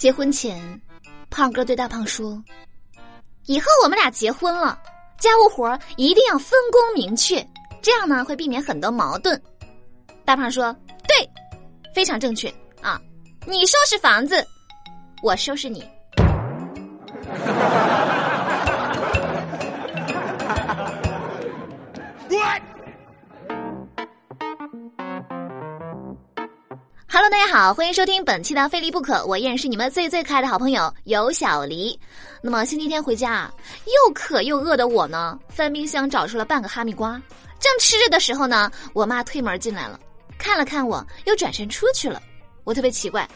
结婚前，胖哥对大胖说：“以后我们俩结婚了，家务活一定要分工明确，这样呢会避免很多矛盾。”大胖说：“对，非常正确啊！你收拾房子，我收拾你。”大家好，欢迎收听本期的《非离不可》，我依然是你们最最可爱的好朋友尤小黎。那么星期天回家啊，又渴又饿的我呢，翻冰箱找出了半个哈密瓜，正吃着的时候呢，我妈推门进来了，看了看我，又转身出去了。我特别奇怪，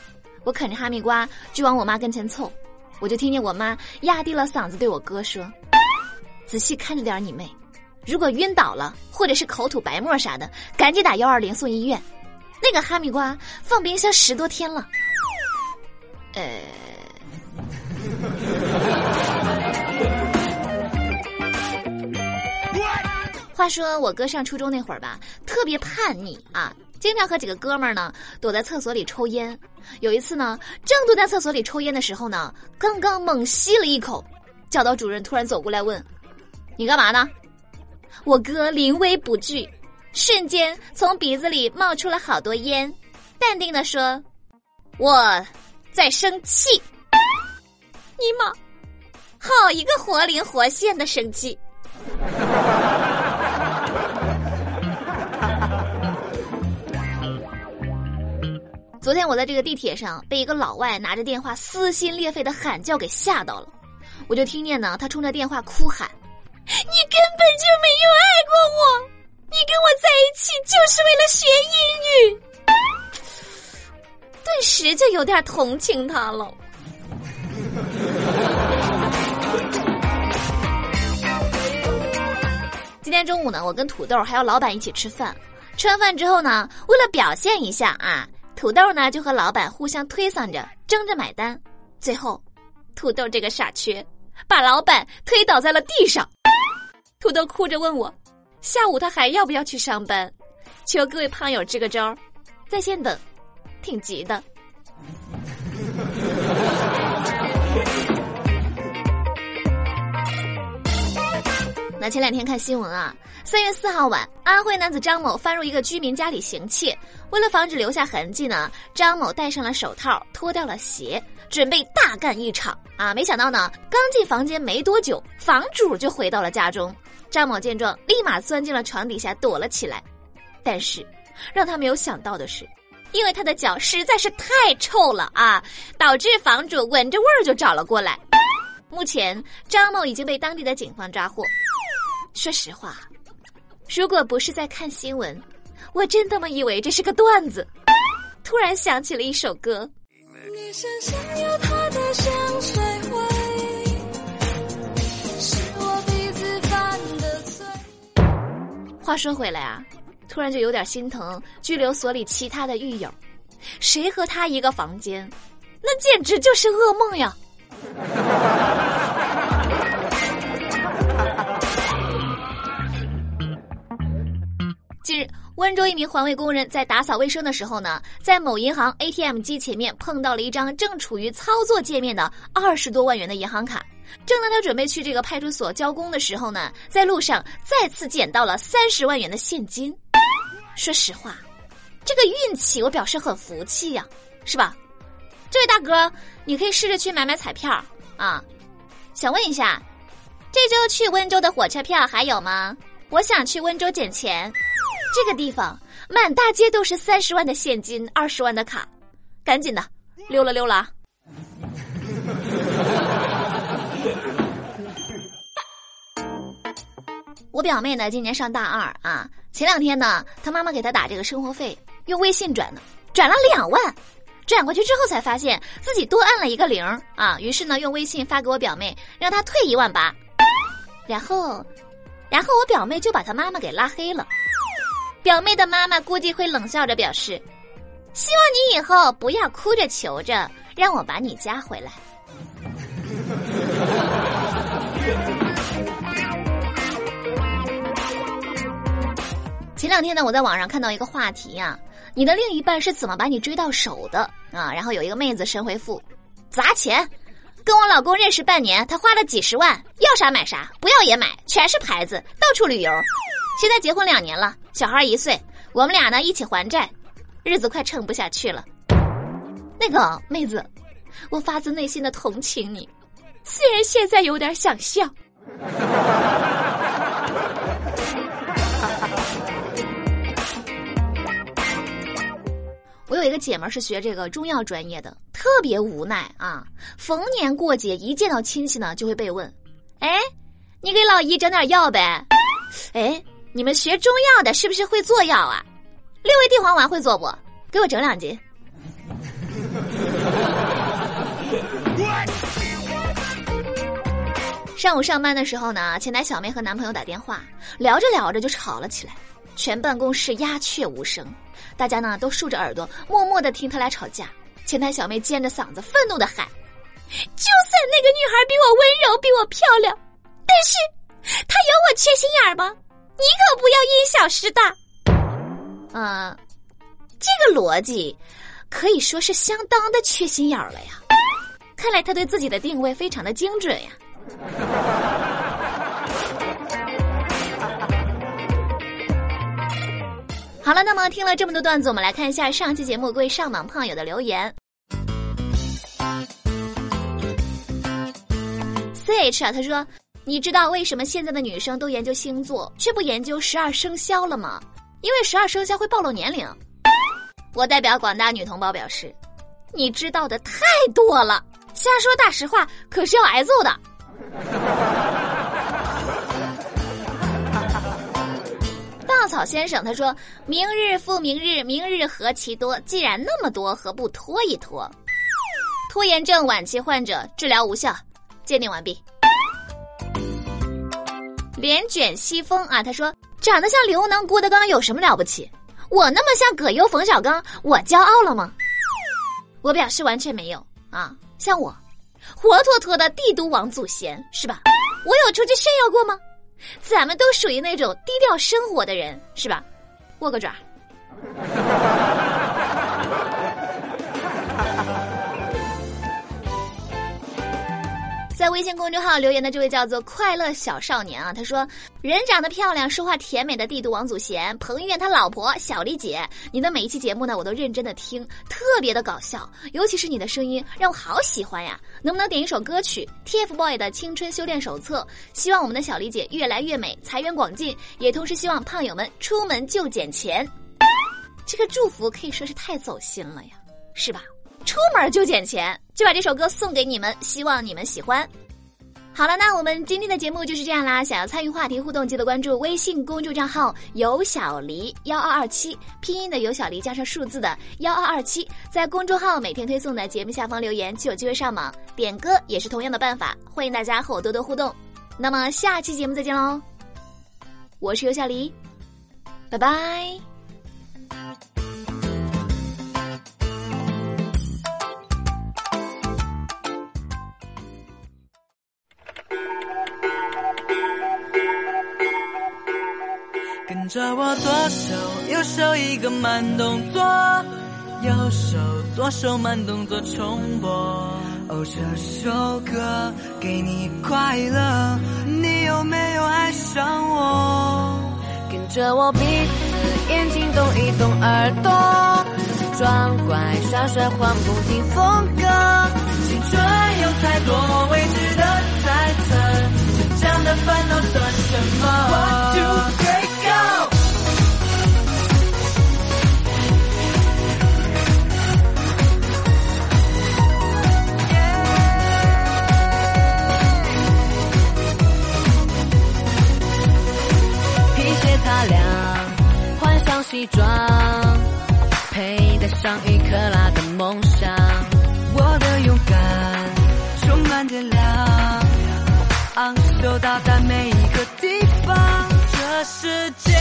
我啃着哈密瓜就往我妈跟前凑，我就听见我妈压低了嗓子对我哥说：“仔细看着点你妹，如果晕倒了或者是口吐白沫啥的，赶紧打幺二零送医院。”那个哈密瓜放冰箱十多天了，呃。话说我哥上初中那会儿吧，特别叛逆啊，经常和几个哥们儿呢躲在厕所里抽烟。有一次呢，正躲在厕所里抽烟的时候呢，刚刚猛吸了一口，教导主任突然走过来问：“你干嘛呢？”我哥临危不惧。瞬间从鼻子里冒出了好多烟，淡定的说：“我在生气。”尼玛，好一个活灵活现的生气！昨天我在这个地铁上被一个老外拿着电话撕心裂肺的喊叫给吓到了，我就听见呢，他冲着电话哭喊：“你根本就没有爱过我！”你跟我在一起就是为了学英语，顿时就有点同情他了。今天中午呢，我跟土豆还有老板一起吃饭。吃完饭之后呢，为了表现一下啊，土豆呢就和老板互相推搡着，争着买单。最后，土豆这个傻缺，把老板推倒在了地上。土豆哭着问我。下午他还要不要去上班？求各位胖友支个招儿，在线等，挺急的。那前两天看新闻啊，三月四号晚，安徽男子张某翻入一个居民家里行窃，为了防止留下痕迹呢，张某戴上了手套，脱掉了鞋，准备大干一场啊！没想到呢，刚进房间没多久，房主就回到了家中。张某见状，立马钻进了床底下躲了起来。但是，让他没有想到的是，因为他的脚实在是太臭了啊，导致房主闻着味儿就找了过来。目前，张某已经被当地的警方抓获。说实话，如果不是在看新闻，我真他妈以为这是个段子。突然想起了一首歌。你身上有他的香水味，是我鼻子犯的罪。话说回来啊，突然就有点心疼拘留所里其他的狱友，谁和他一个房间，那简直就是噩梦呀！近日，温州一名环卫工人在打扫卫生的时候呢，在某银行 ATM 机前面碰到了一张正处于操作界面的二十多万元的银行卡。正当他准备去这个派出所交工的时候呢，在路上再次捡到了三十万元的现金。说实话，这个运气我表示很服气呀，是吧？这位大哥，你可以试着去买买彩票啊。想问一下，这周去温州的火车票还有吗？我想去温州捡钱。这个地方满大街都是三十万的现金，二十万的卡，赶紧的，溜了溜了！我表妹呢，今年上大二啊。前两天呢，她妈妈给她打这个生活费，用微信转的，转了两万。转过去之后才发现自己多按了一个零啊。于是呢，用微信发给我表妹，让她退一万八。然后，然后我表妹就把她妈妈给拉黑了。表妹的妈妈估计会冷笑着表示：“希望你以后不要哭着求着让我把你加回来。”前两天呢，我在网上看到一个话题呀，你的另一半是怎么把你追到手的啊？然后有一个妹子神回复：砸钱。跟我老公认识半年，他花了几十万，要啥买啥，不要也买，全是牌子，到处旅游。现在结婚两年了，小孩一岁，我们俩呢一起还债，日子快撑不下去了。那个妹子，我发自内心的同情你，虽然现在有点想笑。我有一个姐们是学这个中药专业的，特别无奈啊！逢年过节一见到亲戚呢，就会被问：“哎，你给老姨整点药呗？”哎，你们学中药的是不是会做药啊？六味地黄丸会做不？给我整两斤。上午上班的时候呢，前台小妹和男朋友打电话，聊着聊着就吵了起来，全办公室鸦雀无声。大家呢都竖着耳朵，默默的听他俩吵架。前台小妹尖着嗓子，愤怒的喊：“就算那个女孩比我温柔，比我漂亮，但是她有我缺心眼儿吗？你可不要因小失大。”啊，这个逻辑可以说是相当的缺心眼儿了呀。看来他对自己的定位非常的精准呀。好了，那么听了这么多段子，我们来看一下上期节目各位上网胖友的留言。C H 啊，他说：“你知道为什么现在的女生都研究星座，却不研究十二生肖了吗？因为十二生肖会暴露年龄。”我代表广大女同胞表示：“你知道的太多了，瞎说大实话可是要挨揍的。”稻草先生他说：“明日复明日，明日何其多。既然那么多，何不拖一拖？拖延症晚期患者治疗无效，鉴定完毕。”连卷西风啊，他说：“长得像刘能郭德纲有什么了不起？我那么像葛优冯小刚，我骄傲了吗？”我表示完全没有啊，像我，活脱脱的帝都王祖贤是吧？我有出去炫耀过吗？咱们都属于那种低调生活的人，是吧？握个爪。在微信公众号留言的这位叫做“快乐小少年”啊，他说：“人长得漂亮，说话甜美的帝都王祖贤，彭于晏他老婆小丽姐，你的每一期节目呢，我都认真的听，特别的搞笑，尤其是你的声音让我好喜欢呀！能不能点一首歌曲？TFBOY 的《青春修炼手册》，希望我们的小丽姐越来越美，财源广进，也同时希望胖友们出门就捡钱。这个祝福可以说是太走心了呀，是吧？”出门就捡钱，就把这首歌送给你们，希望你们喜欢。好了，那我们今天的节目就是这样啦。想要参与话题互动，记得关注微信公众账号“有小黎幺二二七”，拼音的有小黎加上数字的幺二二七，在公众号每天推送的节目下方留言，就有机会上榜点歌，也是同样的办法。欢迎大家和我多多互动。那么下期节目再见喽，我是有小黎，拜拜。着我左手右手一个慢动作，右手左手慢动作重播。哦，这首歌给你快乐，你有没有爱上我？跟着我鼻子眼睛动一动，耳朵装乖耍帅换不停风格。青春有太多未知的猜测，成长的烦恼算什么？西世界的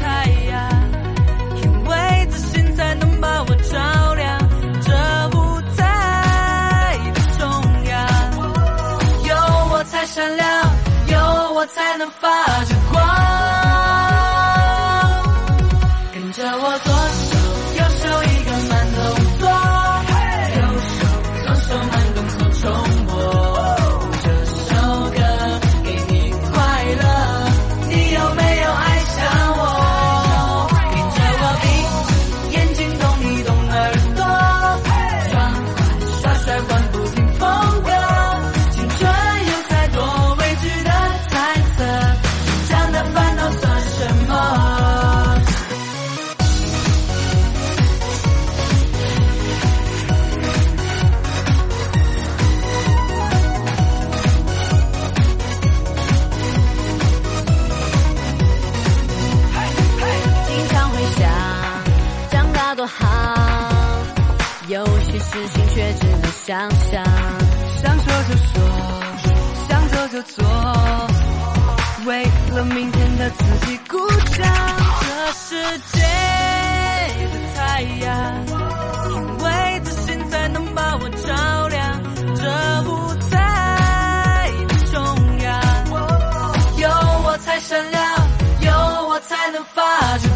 太阳，因为自信才能把我照亮。这舞台的中央，有我才闪亮，有我才能发着光。想想。想说就说，想做就做，为了明天的自己鼓掌。这世界的太阳，因为自信才能把我照亮。这舞台的中央，有我才闪亮，有我才能发光。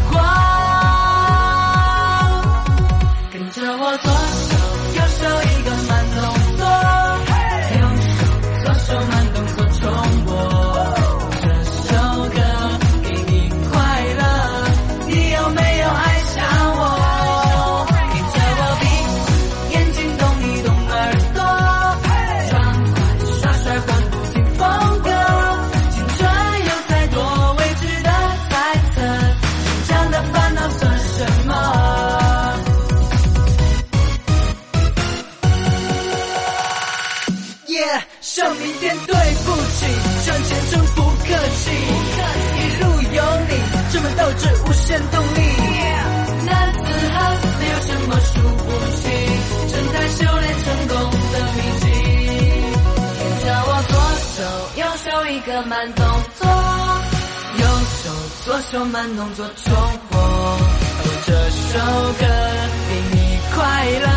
向明天对不起，向前冲不客气，一路有你，这份斗志无限动力。男子汉没有什么输不起，正在修炼成功的秘籍。跟着我左手右手一个慢动作，右手左手慢动作重播，哦，这首歌给你快乐，